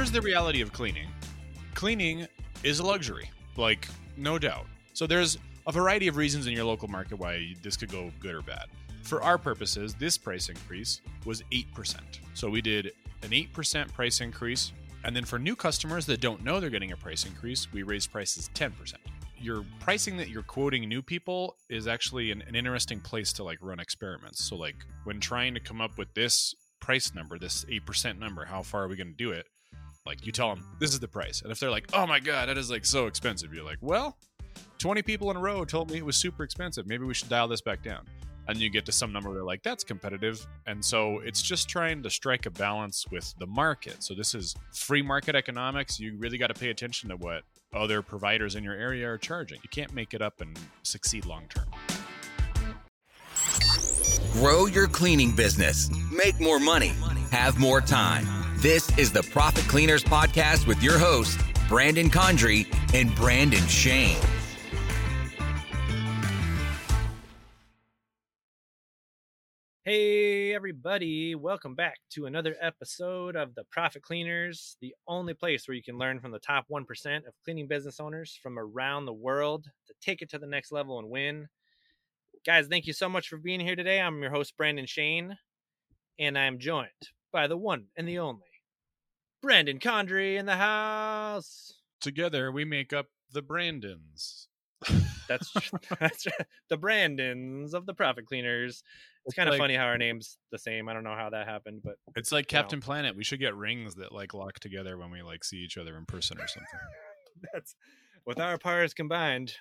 here's the reality of cleaning cleaning is a luxury, like, no doubt. So there's a variety of reasons in your local market why this could go good or bad. For our purposes, this price increase was 8%. So we did an 8% price increase. And then for new customers that don't know they're getting a price increase, we raised prices 10%. Your pricing that you're quoting new people is actually an, an interesting place to like run experiments. So like when trying to come up with this price number, this 8% number, how far are we going to do it? Like you tell them this is the price. And if they're like, "Oh my god, that is like so expensive." You're like, "Well, 20 people in a row told me it was super expensive. Maybe we should dial this back down." And you get to some number they're like, "That's competitive." And so it's just trying to strike a balance with the market. So this is free market economics. You really got to pay attention to what other providers in your area are charging. You can't make it up and succeed long term. Grow your cleaning business. Make more money. Have more time. This is the Profit Cleaners Podcast with your hosts, Brandon Condry and Brandon Shane. Hey, everybody, welcome back to another episode of the Profit Cleaners, the only place where you can learn from the top 1% of cleaning business owners from around the world to take it to the next level and win. Guys, thank you so much for being here today. I'm your host, Brandon Shane, and I'm joined by the one and the only Brandon Condry in the house. Together we make up the Brandons. That's that's the Brandons of the Profit Cleaners. It's, kind of like- funny how our names the same. I don't know how that happened, but It's like You know. Captain Planet. We should get rings that like lock together when we like see each other in person or something. that's with our powers combined,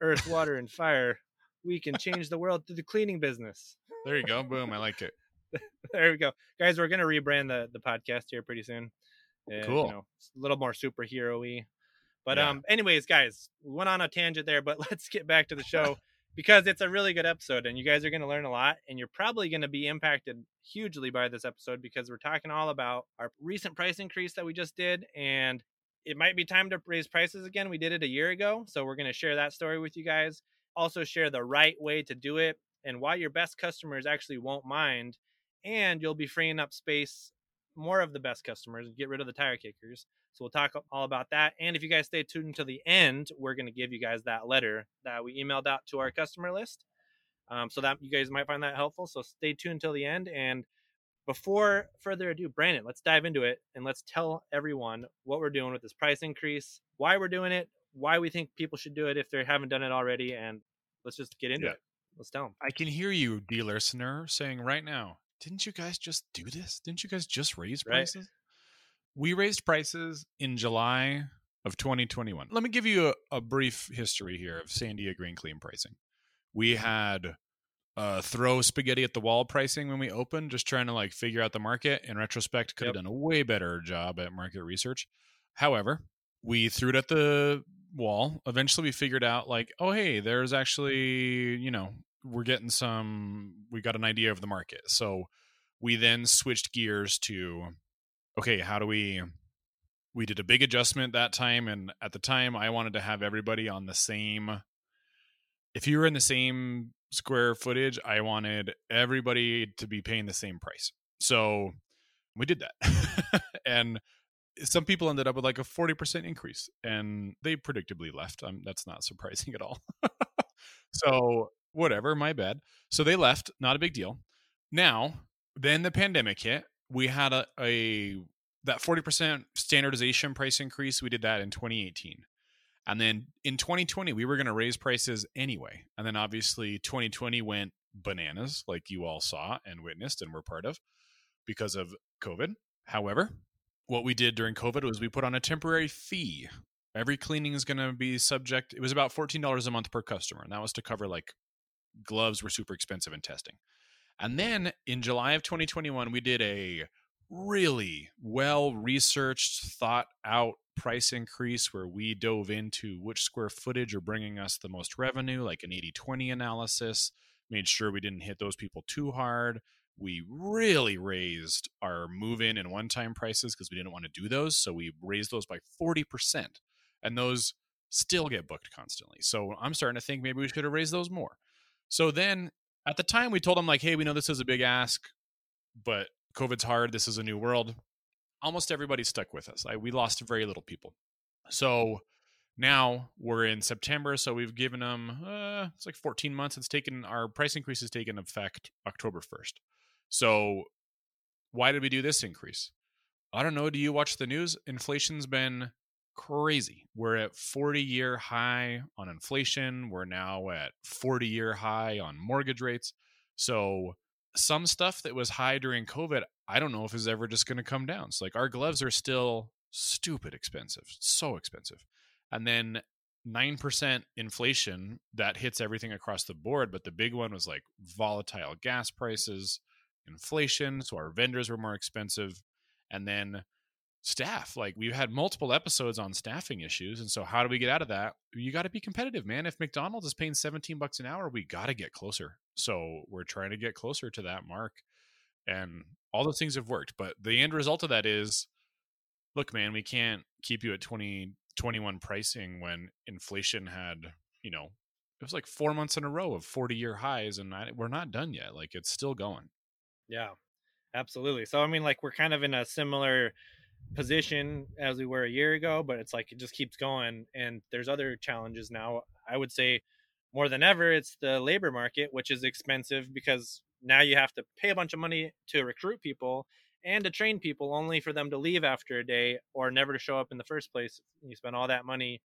earth, water, and fire, we can change the world through the cleaning business. There you go. Boom. I like it. There we go, guys. We're gonna rebrand the the podcast here pretty soon. Uh, Cool. You know, a little more superhero-y. But Yeah. um, anyways, guys, we went on a tangent there, but let's get back to the show because it's a really good episode, and you guys are gonna learn a lot, and you're probably gonna be impacted hugely by this episode because we're talking all about our recent price increase that we just did, and it might be time to raise prices again. We did it a year ago, so we're gonna share that story with you guys. Also, share the right way to do it and why your best customers actually won't mind and you'll be freeing up space more of the best customers get rid of the tire kickers. So we'll talk all about that. And if you guys stay tuned until the end we're going to give you guys that letter that we emailed out to our customer list. Um, so that you guys might find that helpful. So stay tuned until the end. And before further ado brandon let's dive into it and let's tell everyone what we're doing with this price increase why we're doing it why we think people should do it if they haven't done it already and let's just get into Yeah. it. Let's tell them I can hear you, dear listener, saying right now, didn't you guys just do this? Didn't you guys just raise Right. prices? We raised prices in July of 2021. Let me give you a, a brief history here of Sandia Green Clean pricing. We had uh, throw spaghetti at the wall pricing when we opened, just trying to like figure out the market. In retrospect, could Yep. have done a way better job at market research. However, we threw it at the wall. Eventually, we figured out like, oh hey, there's actually you know we're getting some. We got an idea of the market, so we then switched gears to okay, how do we? We did a big adjustment that time, and at the time, I wanted to have everybody on the same. If you were in the same square footage, I wanted everybody to be paying the same price. So we did that. and some people ended up with like a 40% increase and they predictably left. Um, that's not surprising at all. so, whatever, my bad. So they left, not a big deal. Now, then the pandemic hit. We had a, a that 40% standardization price increase. We did that in 2018. And then in 2020, we were going to raise prices anyway. And then obviously 2020 went bananas, like you all saw and witnessed and were part of because of COVID. However, what we did during COVID was we put on a temporary fee. Every cleaning is going to be subject. It was about $14 a month per customer. And that was to cover like gloves were super expensive in testing. And then in July of 2021, we did a really well researched, thought out price increase where we dove into which square footage are bringing us the most revenue, like an 80 20 analysis, made sure we didn't hit those people too hard. We really raised our move in and one time prices because we didn't want to do those. So we raised those by 40%. And those still get booked constantly. So I'm starting to think maybe we should have raised those more. So then at the time we told them like, hey, we know this is a big ask, but COVID's hard. This is a new world. almost everybody stuck with us. We lost very little people. So now we're in September, so we've given them uh, it's like 14 months. It's taken our price increase has taken effect October 1st. So why did we do this increase? I don't know. Do you watch the news? Inflation's been crazy. We're at 40 year high on inflation. We're now at 40 year high on mortgage rates. So some stuff that was high during COVID, I don't know if is ever just going to come down. So like our gloves are still stupid expensive, so expensive. And then 9% inflation that hits everything across the board, but the big one was like volatile gas prices, inflation, so our vendors were more expensive, and then staff. Like we've had multiple episodes on staffing issues, and so how do we get out of that? You got to be competitive, man. If McDonald's is paying 17 bucks an hour, we got to get closer. So we're trying to get closer to that mark. And all those things have worked, but the end result of that is look, man, we can't keep you at 20, 21 pricing when inflation had, you know, it was like four months in a row of 40 year highs and I, we're not done yet. Like it's still going. Yeah, absolutely. So, I mean, like we're kind of in a similar position as we were a year ago, but it's like it just keeps going. And there's other challenges now. I would say more than ever, it's the labor market, which is expensive because now you have to pay a bunch of money to recruit people and to train people only for them to leave after a day or never to show up in the first place. You spend all that money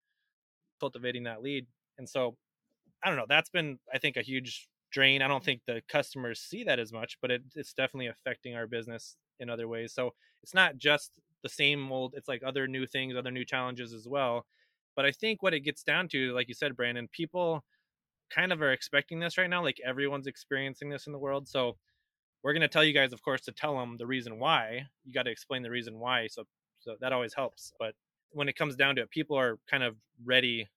cultivating that lead. And so I don't know, that's been I think a huge drain. I don't think the customers see that as much, but it, it's definitely affecting our business in other ways. So it's not just the same old, it's like other new things, other new challenges as well. But I think what it gets down to, like you said, Brandon, people kind of are expecting this right now. Like everyone's experiencing this in the world. So we're going to tell you guys, of course, to tell them the reason why. You got to explain the reason why. So, so that always helps. But when it comes down to it, people are kind of ready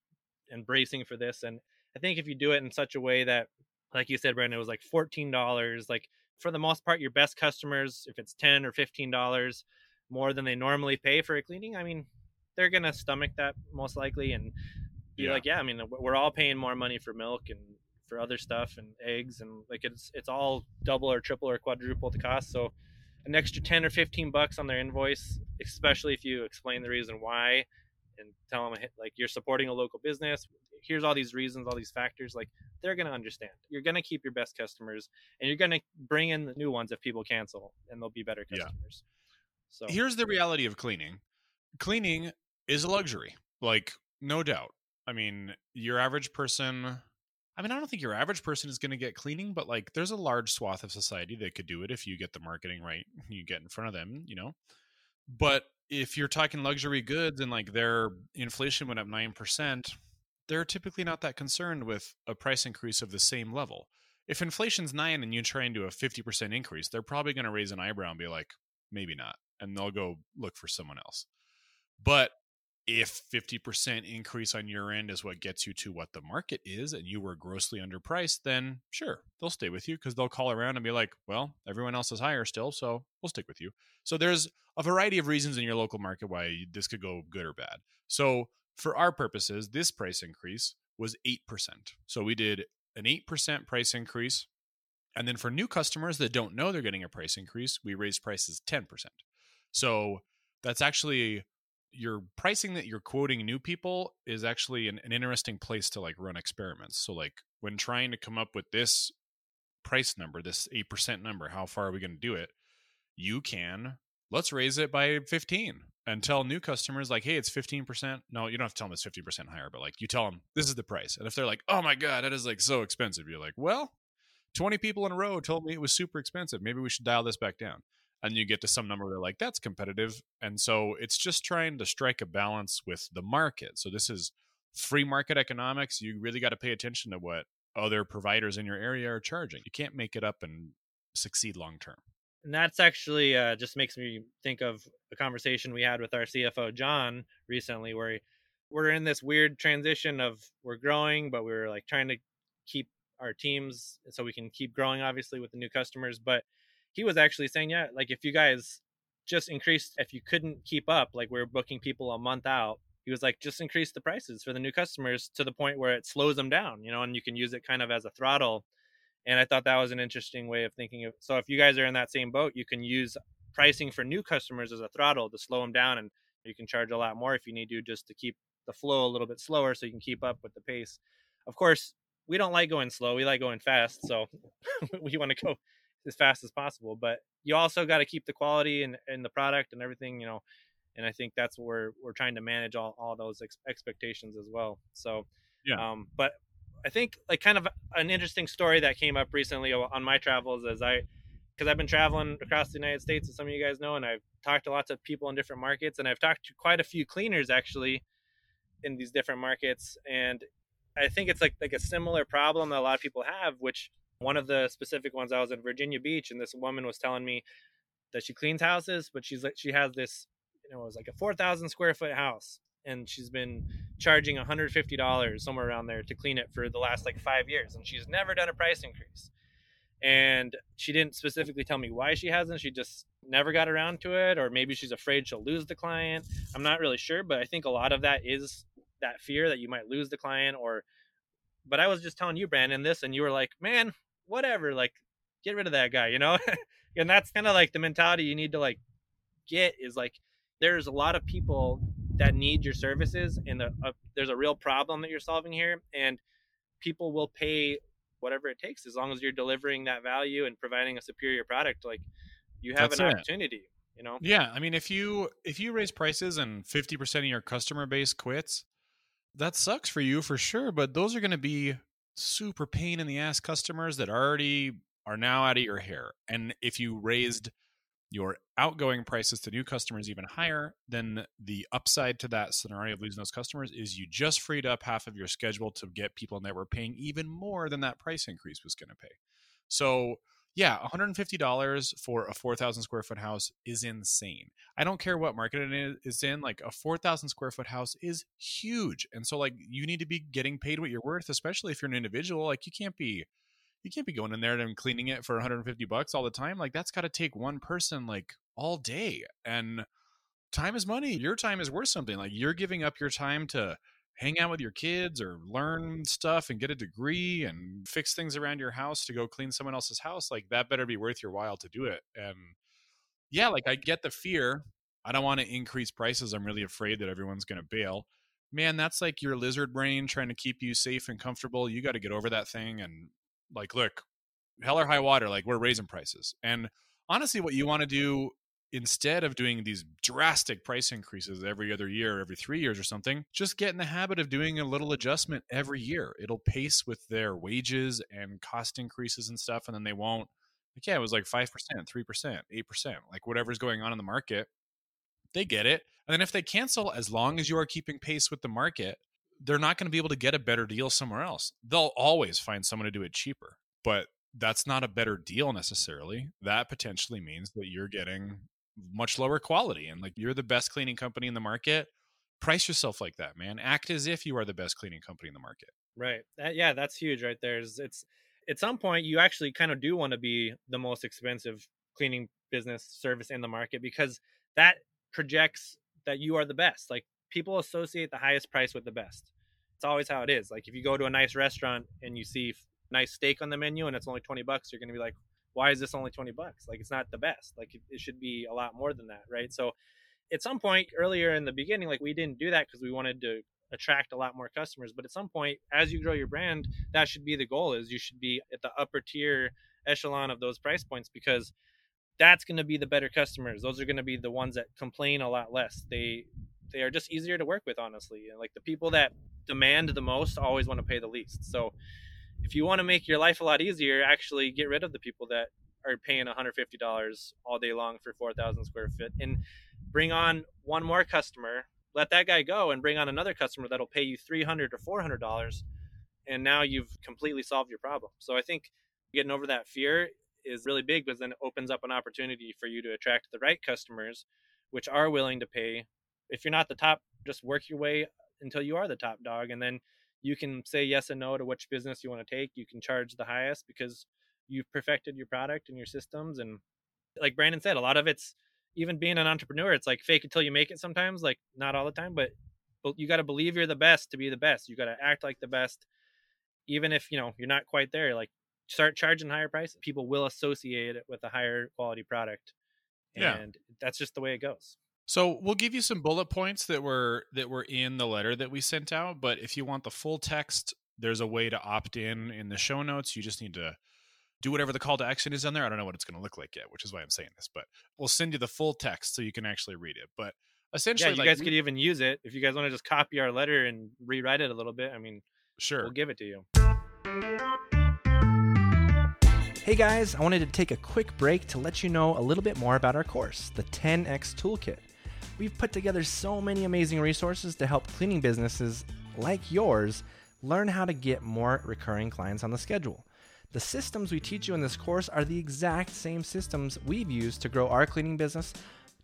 and bracing for this. And I think if you do it in such a way that, like you said, Brandon, it was like $14, like for the most part, your best customers, if it's 10 or $15 more than they normally pay for a cleaning, I mean, they're going to stomach that most likely and be yeah. like, yeah, I mean, we're all paying more money for milk and for other stuff and eggs and like it's it's all double or triple or quadruple the cost. So an extra 10 or 15 bucks on their invoice, especially if you explain the reason why and tell them like you're supporting a local business. Here's all these reasons, all these factors. Like they're going to understand. You're going to keep your best customers and you're going to bring in the new ones if people cancel and they'll be better customers. Yeah. So here's the reality of cleaning. Cleaning is a luxury. Like no doubt. I mean, your average person I mean, I don't think your average person is going to get cleaning, but like there's a large swath of society that could do it if you get the marketing right. You get in front of them, you know. But if you're talking luxury goods and like their inflation went up 9%, they're typically not that concerned with a price increase of the same level. If inflation's 9 and you try and do a 50% increase, they're probably going to raise an eyebrow and be like, maybe not. And they'll go look for someone else. But if 50% increase on your end is what gets you to what the market is and you were grossly underpriced then sure they'll stay with you because they'll call around and be like well everyone else is higher still so we'll stick with you so there's a variety of reasons in your local market why this could go good or bad so for our purposes this price increase was 8% so we did an 8% price increase and then for new customers that don't know they're getting a price increase we raised prices 10% so that's actually your pricing that you're quoting new people is actually an, an interesting place to like run experiments. So like when trying to come up with this price number, this 8% number, how far are we going to do it? You can let's raise it by 15 and tell new customers like, hey, it's 15%. No, you don't have to tell them it's 50% higher, but like you tell them this is the price. And if they're like, oh my God, that is like so expensive, you're like, well, 20 people in a row told me it was super expensive. Maybe we should dial this back down and you get to some number where they're like that's competitive and so it's just trying to strike a balance with the market so this is free market economics you really got to pay attention to what other providers in your area are charging you can't make it up and succeed long term and that's actually uh, just makes me think of a conversation we had with our cfo john recently where we're in this weird transition of we're growing but we're like trying to keep our teams so we can keep growing obviously with the new customers but he was actually saying, yeah, like if you guys just increased, if you couldn't keep up, like we are booking people a month out, he was like, just increase the prices for the new customers to the point where it slows them down, you know, and you can use it kind of as a throttle. And I thought that was an interesting way of thinking of. So if you guys are in that same boat, you can use pricing for new customers as a throttle to slow them down and you can charge a lot more if you need to just to keep the flow a little bit slower so you can keep up with the pace of course we don't like going slow we like going fast so we want to go as fast as possible but you also got to keep the quality and, and the product and everything you know and i think that's what we're we're trying to manage all, all those ex- expectations as well so yeah um but i think like kind of an interesting story that came up recently on my travels as i because I've been traveling across the United States, as some of you guys know, and I've talked to lots of people in different markets, and I've talked to quite a few cleaners actually in these different markets, and I think it's like like a similar problem that a lot of people have. Which one of the specific ones I was in Virginia Beach, and this woman was telling me that she cleans houses, but she's like she has this, you know, it was like a four thousand square foot house, and she's been charging $150 somewhere around there to clean it for the last like five years, and she's never done a price increase. And she didn't specifically tell me why she hasn't she just never got around to it or maybe she's afraid she'll lose the client. I'm not really sure but i think a lot of that is that fear that you might lose the client or but i was just telling you brandon this and you were like man whatever like get rid of that guy you know? And that's kind of like the mentality you need to like get is like there's a lot of people that need your services and a, a, uh, there's a real problem that you're solving here and people will pay whatever it takes as long as you're delivering that value and providing a superior product like you have That's an it. opportunity you know yeah i mean if you if you raise prices and 50% of your customer base quits that sucks for you for sure but those are going to be super pain in the ass customers that already are now out of your hair and if you raised your outgoing prices to new customers even higher, then the upside to that scenario of losing those customers is you just freed up half of your schedule to get people that were paying even more than that price increase was going to pay. So, yeah, $150 for a 4,000 square foot house is insane. I don't care what market it is in, like a 4,000 square foot house is huge. And so, like, you need to be getting paid what you're worth, especially if you're an individual. Like, you can't be you can't be going in there and cleaning it for 150 bucks all the time. Like that's got to take one person like all day. And time is money. Your time is worth something. Like you're giving up your time to hang out with your kids or learn stuff and get a degree and fix things around your house to go clean someone else's house. Like that better be worth your while to do it. And yeah, like I get the fear. I don't want to increase prices. I'm really afraid that everyone's going to bail. Man, that's like your lizard brain trying to keep you safe and comfortable. You got to get over that thing and like look hell or high water like we're raising prices. And honestly what you want to do instead of doing these drastic price increases every other year every three years or something just get in the habit of doing a little adjustment every year. It'll pace with their wages and cost increases and stuff and then they won't like yeah it was like 5% 3% 8% like whatever's going on in the market. They get it. And then if they cancel as long as you are keeping pace with the market they're not going to be able to get a better deal somewhere else. They'll always find someone to do it cheaper, but that's not a better deal necessarily. That potentially means that you're getting much lower quality and like you're the best cleaning company in the market. Price yourself like that, man. Act as if you are the best cleaning company in the market. Right. That, yeah, that's huge right there. It's, it's at some point you actually kind of do want to be the most expensive cleaning business service in the market because that projects that you are the best. Like people associate the highest price with the best. It's always how it is. Like if you go to a nice restaurant and you see nice steak on the menu and it's only 20 bucks, you're going to be like, why is this only 20 bucks? Like it's not the best. Like it, it should be a lot more than that, right? So at some point earlier in the beginning, like we didn't do that because we wanted to attract a lot more customers. But at some point, as you grow your brand, that should be the goal is you should be at the upper tier echelon of those price points because that's going to be the better customers. Those are going to be the ones that complain a lot less. They they are just easier to work with honestly. And like the people that demand the most always want to pay the least. So if you want to make your life a lot easier actually get rid of the people that are paying $150 all day long for 4000 square foot and bring on one more customer let that guy go and bring on another customer that'll pay you 300 or $400 and now you've completely solved your problem. So i think getting over that fear is really big because then it opens up an opportunity for you to attract the right customers which are willing to pay if you're not the top, just work your way until you are the top dog, and then you can say yes and no to which business you want to take. You can charge the highest because you've perfected your product and your systems. And like Brandon said, a lot of it's even being an entrepreneur. It's like fake until you make it. Sometimes, like not all the time, but but you got to believe you're the best to be the best. You got to act like the best, even if you know you're not quite there. Like start charging higher prices. People will associate it with a higher quality product Yeah. and that's just the way it goes. So we'll give you some bullet points that were that were in the letter that we sent out. But if you want the full text, there's a way to opt in in the show notes. You just need to do whatever the call to action is on there. I don't know what it's going to look like yet, which is why I'm saying this. But we'll send you the full text so you can actually read it. But Yeah, essentially, you like, guys we- could even use it if you guys want to just copy our letter and rewrite it a little bit. I mean, sure. we'll give it to you. Hey guys, I wanted to take a quick break to let you know a little bit more about our course, the 10x Toolkit. We've put together so many amazing resources to help cleaning businesses like yours learn how to get more recurring clients on the schedule. The systems we teach you in this course are the exact same systems we've used to grow our cleaning business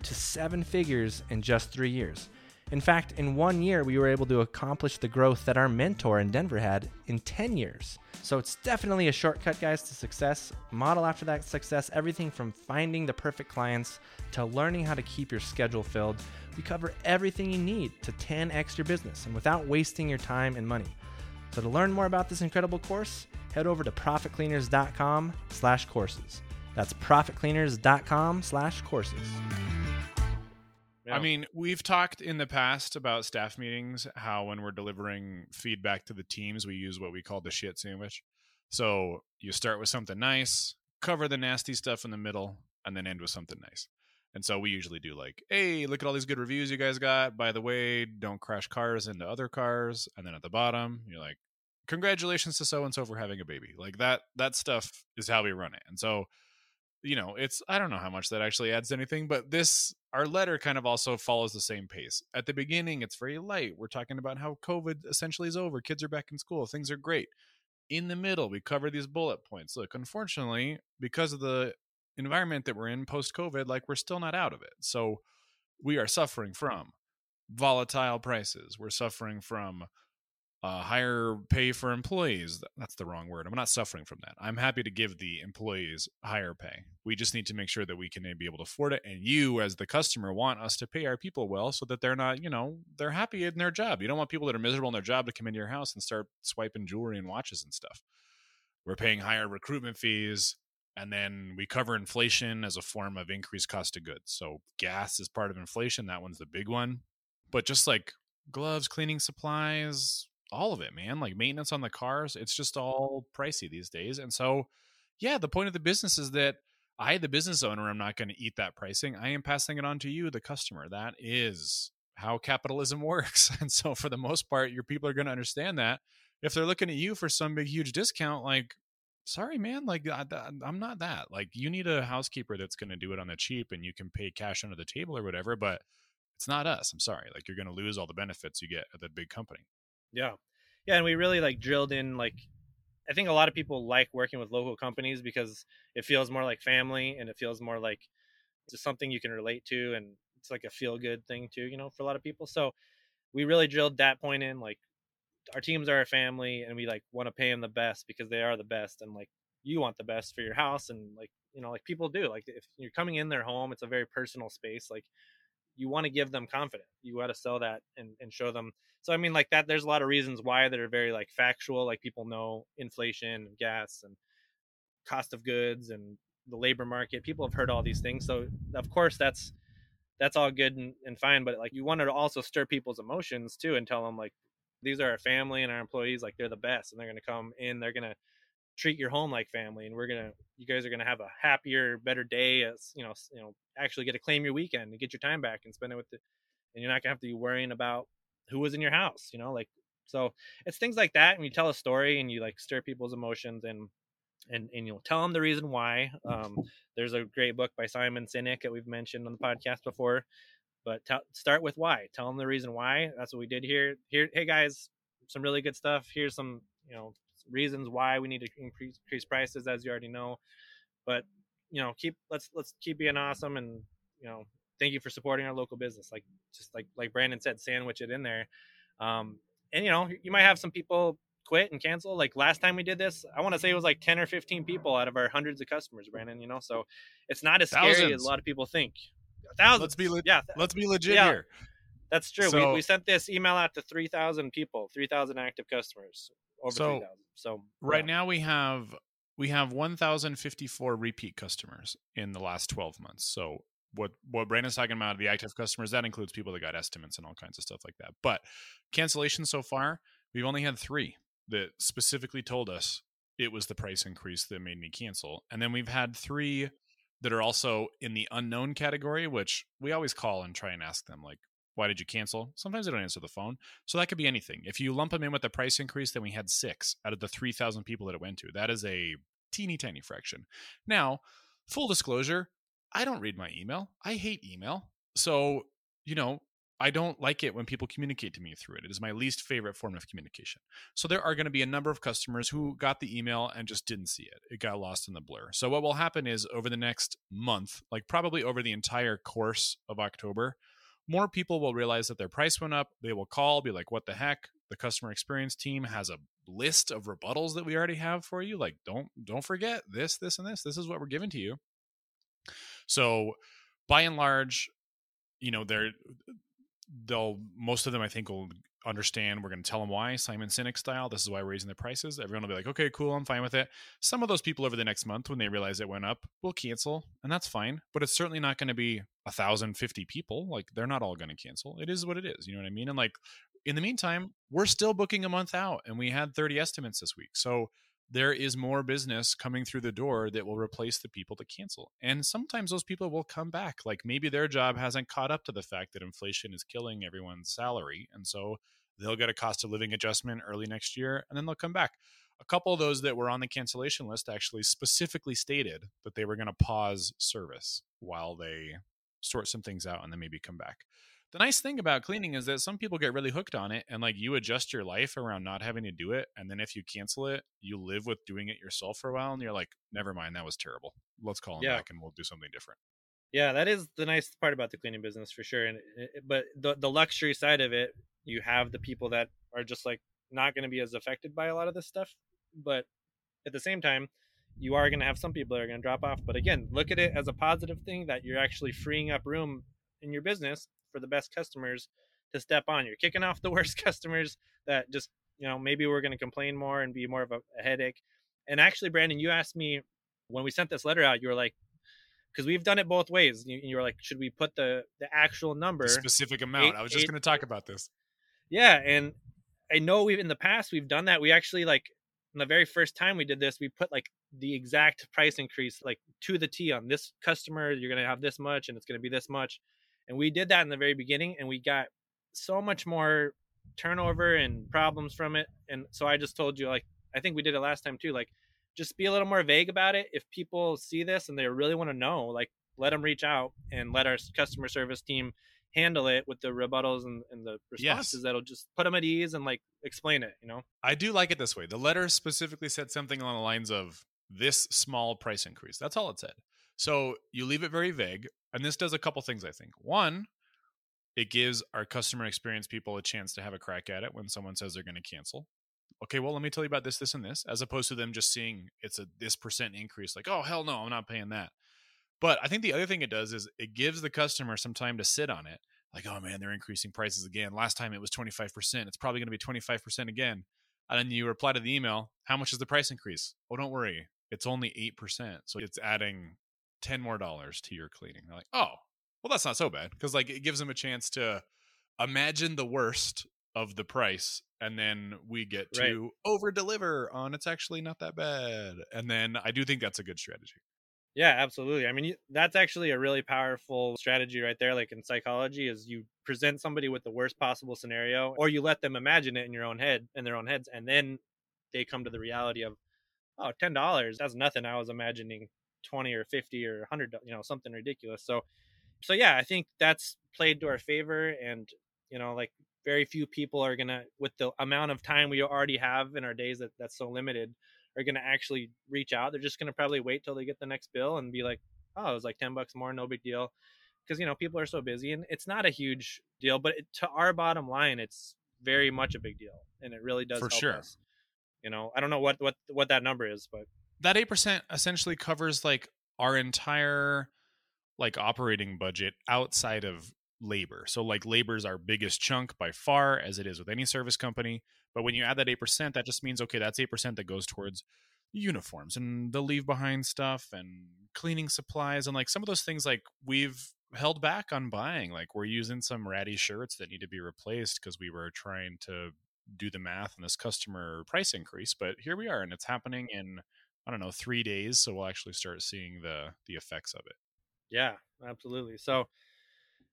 to seven figures in just three years. In fact, in one year, we were able to accomplish the growth that our mentor in Denver had in 10 years. So it's definitely a shortcut, guys, to success. Model after that success everything from finding the perfect clients to learning how to keep your schedule filled. We cover everything you need to 10x your business and without wasting your time and money. So to learn more about this incredible course, head over to profitcleaners.com slash courses. That's profitcleaners.com slash courses. I mean, we've talked in the past about staff meetings, how when we're delivering feedback to the teams, we use what we call the shit sandwich. So you start with something nice, cover the nasty stuff in the middle, and then end with something nice. And so we usually do like, hey, look at all these good reviews you guys got. By the way, don't crash cars into other cars. And then at the bottom, you're like, congratulations to so and so for having a baby. Like that, that stuff is how we run it. And so you know, it's I don't know how much that actually adds to anything, but this our letter kind of also follows the same pace. At the beginning, it's very light. We're talking about how COVID essentially is over. Kids are back in school. Things are great. In the middle, we cover these bullet points. Look, unfortunately, because of the environment that we're in post COVID, like we're still not out of it. So we are suffering from volatile prices. We're suffering from uh, higher pay for employees. That's the wrong word. I'm not suffering from that. I'm happy to give the employees higher pay. We just need to make sure that we can be able to afford it. And you, as the customer, want us to pay our people well so that they're not, you know, they're happy in their job. You don't want people that are miserable in their job to come into your house and start swiping jewelry and watches and stuff. We're paying higher recruitment fees. And then we cover inflation as a form of increased cost of goods. So gas is part of inflation. That one's the big one. But just like gloves, cleaning supplies, all of it, man. Like maintenance on the cars, it's just all pricey these days. And so, yeah, the point of the business is that I, the business owner, I am not going to eat that pricing. I am passing it on to you, the customer. That is how capitalism works. And so, for the most part, your people are going to understand that. If they're looking at you for some big, huge discount, like, sorry, man, like, I, I'm not that. Like, you need a housekeeper that's going to do it on the cheap and you can pay cash under the table or whatever. But it's not us. I'm sorry. Like, you're going to lose all the benefits you get at the big company. Yeah. Yeah, and we really like drilled in like I think a lot of people like working with local companies because it feels more like family and it feels more like just something you can relate to and it's like a feel good thing too, you know, for a lot of people. So we really drilled that point in like our teams are a family and we like want to pay them the best because they are the best and like you want the best for your house and like you know like people do like if you're coming in their home it's a very personal space like you want to give them confidence. You got to sell that and, and show them. So i mean like that there's a lot of reasons why that are very like factual like people know inflation and gas and cost of goods and the labor market. People have heard all these things so of course that's that's all good and, and fine but like you want to also stir people's emotions too and tell them like these are our family and our employees like they're the best and they're going to come in they're going to treat your home like family and we're to you guys are going to have a happier better day as you know you know actually get to claim your weekend and get your time back and spend it with the and you're not to have to be worrying about who was in your house you know like so it's things like that and you tell a story and you like stir people's emotions and and and you'll tell them the reason why um there's a great book by simon sinek that we've mentioned on the podcast before but t- start with why tell them the reason why that's what we did here here hey guys some really good stuff here's some you know reasons why we need to increase, increase prices as you already know but you know keep let's let's keep being awesome and you know thank you for supporting our local business like just like like brandon said sandwich it in there um and you know you might have some people quit and cancel like last time we did this i want to say it was like 10 or 15 people out of our hundreds of customers brandon you know so it's not as scary as a lot of people think thousands Let's be le- yeah Let's be legit Yeah. here. that's true. So- we, we sent this email out to 3,000 people, 3,000 active customers, over So, 3,000. So Right yeah. now we have we have 1054 repeat customers in the last 12 months. So what what Brandon's talking about, the active customers, that includes people that got estimates and all kinds of stuff like that. But cancellations so far, we've only had three that specifically told us it was the price increase that made me cancel. And then we've had three that are also in the unknown category, which we always call and try and ask them, like, why did you cancel? Sometimes they don't answer the phone. So that could be anything. If you lump them in with the price increase, then we had six out of the 3,000 people that it went to. That is a teeny tiny fraction. Now, full disclosure, I don't read my email. I hate email. So, you know, I don't like it when people communicate to me through it. It is my least favorite form of communication. So there are going to be a number of customers who got the email and just didn't see it. It got lost in the blur. So what will happen is over the next month, like probably over the entire course of October, more people will realize that their price went up. They will call, be like, "What the heck?" The customer experience team has a list of rebuttals that we already have for you. Like, don't don't forget this, this, and this. This is what we're giving to you. So, by and large, you know, they're they'll most of them I think will understand. We're going to tell them why Simon Sinek style. This is why we're raising the prices. Everyone will be like, okay, cool, I'm fine with it. Some of those people over the next month, when they realize it went up, will cancel, and that's fine. But it's certainly not going to be a thousand fifty people. Like they're not all going to cancel. It is what it is. You know what I mean? And like in the meantime, we're still booking a month out, and we had thirty estimates this week. So there is more business coming through the door that will replace the people that cancel. And sometimes those people will come back. Like maybe their job hasn't caught up to the fact that inflation is killing everyone's salary. And so they'll get a cost of living adjustment early next year and then they'll come back. A couple of those that were on the cancellation list actually specifically stated that they were going to pause service while they sort some things out and then maybe come back. The nice thing about cleaning is that some people get really hooked on it and like you adjust your life around not having to do it and then if you cancel it you live with doing it yourself for a while and you're like never mind that was terrible. Let's call them yeah. back and we'll do something different. Yeah that is the nice part about the cleaning business for sure and eh, eh, but the, the luxury side of it you have the people that are just like not going to be as affected by a lot of this stuff but at the same time you are going to have some people that are going to drop off but again look at it as a positive thing that you're actually freeing up room in your business for the best customers to step on. You're kicking off the worst customers that just, you know, maybe we're going to complain more and be more of a, a headache. And actually, Brandon, you asked me when we sent this letter out, you were like, because we've done it both ways. You, you, were like, should we put the the actual number, the specific amount? Eight, I was just going to talk about this. Yeah, and I know we've in the past we've done that. We actually like in the very first time we did this, we put like the exact price increase, like to the T on this customer. You're going to have this much, and it's going to be this much. And we did that in the very beginning and we got so much more turnover and problems from it. And so I just told you, like, I think we did it last time too. Like, just be a little more vague about it. If people see this and they really want to know, like, let them reach out and let our customer service team handle it with the rebuttals and, and the responses yes. that'll just put them at ease and like explain it you know i do like it this way the letter specifically said something along the lines of this small price increase that's all it said so you leave it very vague and this does a couple things, I think. One, it gives our customer experience people a chance to have a crack at it when someone says they're going to cancel. Okay, well, let me tell you about this, this, and this, as opposed to them just seeing it's a this percent increase, like, oh hell no, I'm not paying that. But I think the other thing it does is it gives the customer some time to sit on it. Like, oh man, they're increasing prices again. Last time it was 25%. It's probably going to be 25% again. And then you reply to the email, how much is the price increase? Oh, don't worry. It's only 8%. So it's adding 10 more dollars to your cleaning. They're like, oh, well, that's not so bad. Cause like it gives them a chance to imagine the worst of the price. And then we get to right. over deliver on it's actually not that bad. And then I do think that's a good strategy. Yeah, absolutely. I mean, that's actually a really powerful strategy right there. Like in psychology, is you present somebody with the worst possible scenario, or you let them imagine it in your own head, in their own heads, and then they come to the reality of, oh, ten dollars. That's nothing. I was imagining 20 or 50 or 100 you know something ridiculous so so yeah i think that's played to our favor and you know like very few people are gonna with the amount of time we already have in our days that that's so limited are gonna actually reach out they're just gonna probably wait till they get the next bill and be like oh it was like 10 bucks more no big deal because you know people are so busy and it's not a huge deal but it, to our bottom line it's very much a big deal and it really does for sure us. You know i don't know what what what that number is but that 8% essentially covers like our entire like operating budget outside of labor. So like labor is our biggest chunk by far as it is with any service company, but when you add that 8%, that just means okay, that's 8% that goes towards uniforms and the leave behind stuff and cleaning supplies and like some of those things like we've held back on buying. Like we're using some ratty shirts that need to be replaced because we were trying to do the math on this customer price increase. But here we are, and it's happening in I don't know three days. So we'll actually start seeing the the effects of it. Yeah, absolutely. So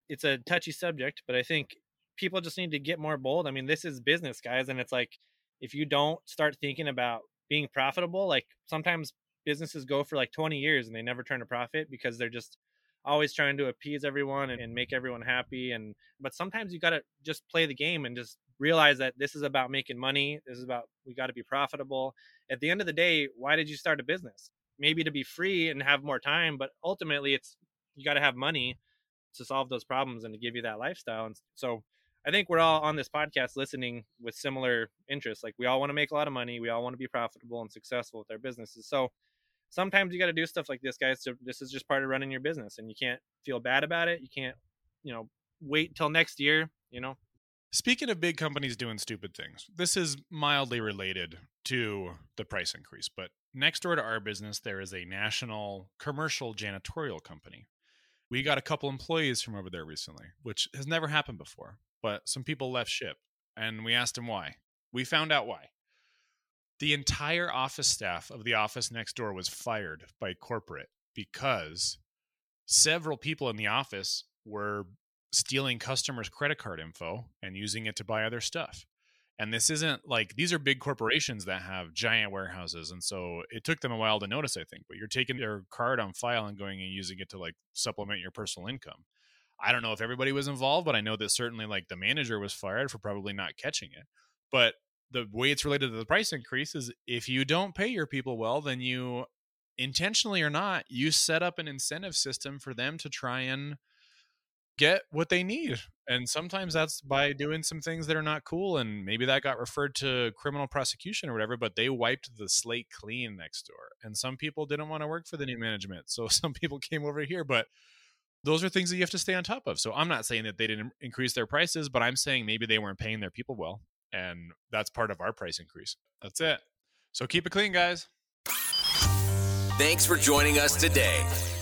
it's a touchy subject, but I think people just need to get more bold. I mean, this is business, guys, and it's like if you don't start thinking about being profitable, like sometimes businesses go for like 20 years and they never turn a profit because they're just always trying to appease everyone and, and make everyone happy and but sometimes you got to just play the game and just realize that this is about making money this is about we got to be profitable at the end of the day why did you start a business maybe to be free and have more time but ultimately it's you got to have money to solve those problems and to give you that lifestyle and so I think we're all on this podcast listening with similar interests. Like we all want to make a lot of money. We all want to be profitable and successful with our businesses. So sometimes you got to do stuff like this, guys. This is just part of running your business, and you can't feel bad about it. You can't, you know, wait until next year. You know. Speaking of big companies doing stupid things, this is mildly related to the price increase. But next door to our business, there is a national commercial janitorial company. We got a couple employees from over there recently, which has never happened before but some people left ship and we asked them why. We found out why. The entire office staff of the office next door was fired by corporate because several people in the office were stealing customers' credit card info and using it to buy other stuff. And this isn't like these are big corporations that have giant warehouses. And so it took them a while to notice, I think, but you're taking their card on file and going and using it to like supplement your personal income. I don't know if everybody was involved, but I know that certainly like the manager was fired for probably not catching it. But the way it's related to the price increase is if you don't pay your people well, then you intentionally or not, you set up an incentive system for them to try and get what they need. And sometimes that's mm-hmm. by doing some things that are not cool. And maybe that got referred to criminal prosecution or whatever, but they wiped the slate clean next door. And some people didn't want to work for the new management. So some people came over here, but those are things that you have to stay on top of. So I'm not saying that they didn't increase their prices, but I'm saying maybe they weren't paying their people well. And that's part of our price increase. That's it. So keep it clean, guys. Thanks for joining us today.